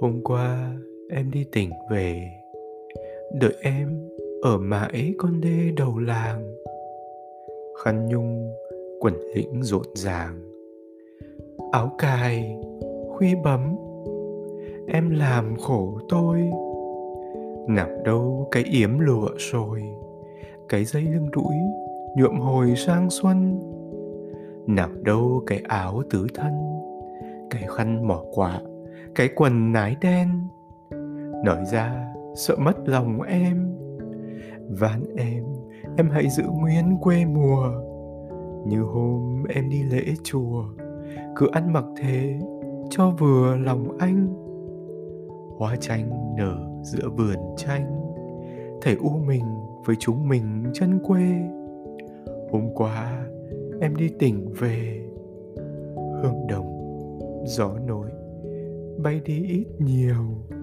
Hôm qua em đi tỉnh về. Đợi em ở mãi con đê đầu làng. Khăn nhung quẩn lĩnh rộn ràng. Áo cài, khuy bấm. Em làm khổ tôi. Nào đâu cái yếm lụa rồi, Cái dây lưng đũi nhuộm hồi sang xuân. Nào đâu cái áo tứ thân, cái khăn mỏ quạ cái quần nái đen. Nói ra, sợ mất lòng em. Van em em hãy giữ nguyên quê mùa. Như hôm em đi lễ chùa, cứ ăn mặc thế cho vừa lòng anh. Hoa chanh nở giữa vườn tranh thầy u mình với chúng mình chân quê. Hôm qua em đi tỉnh về, hương đồng, gió nổi bay đi ít nhiều.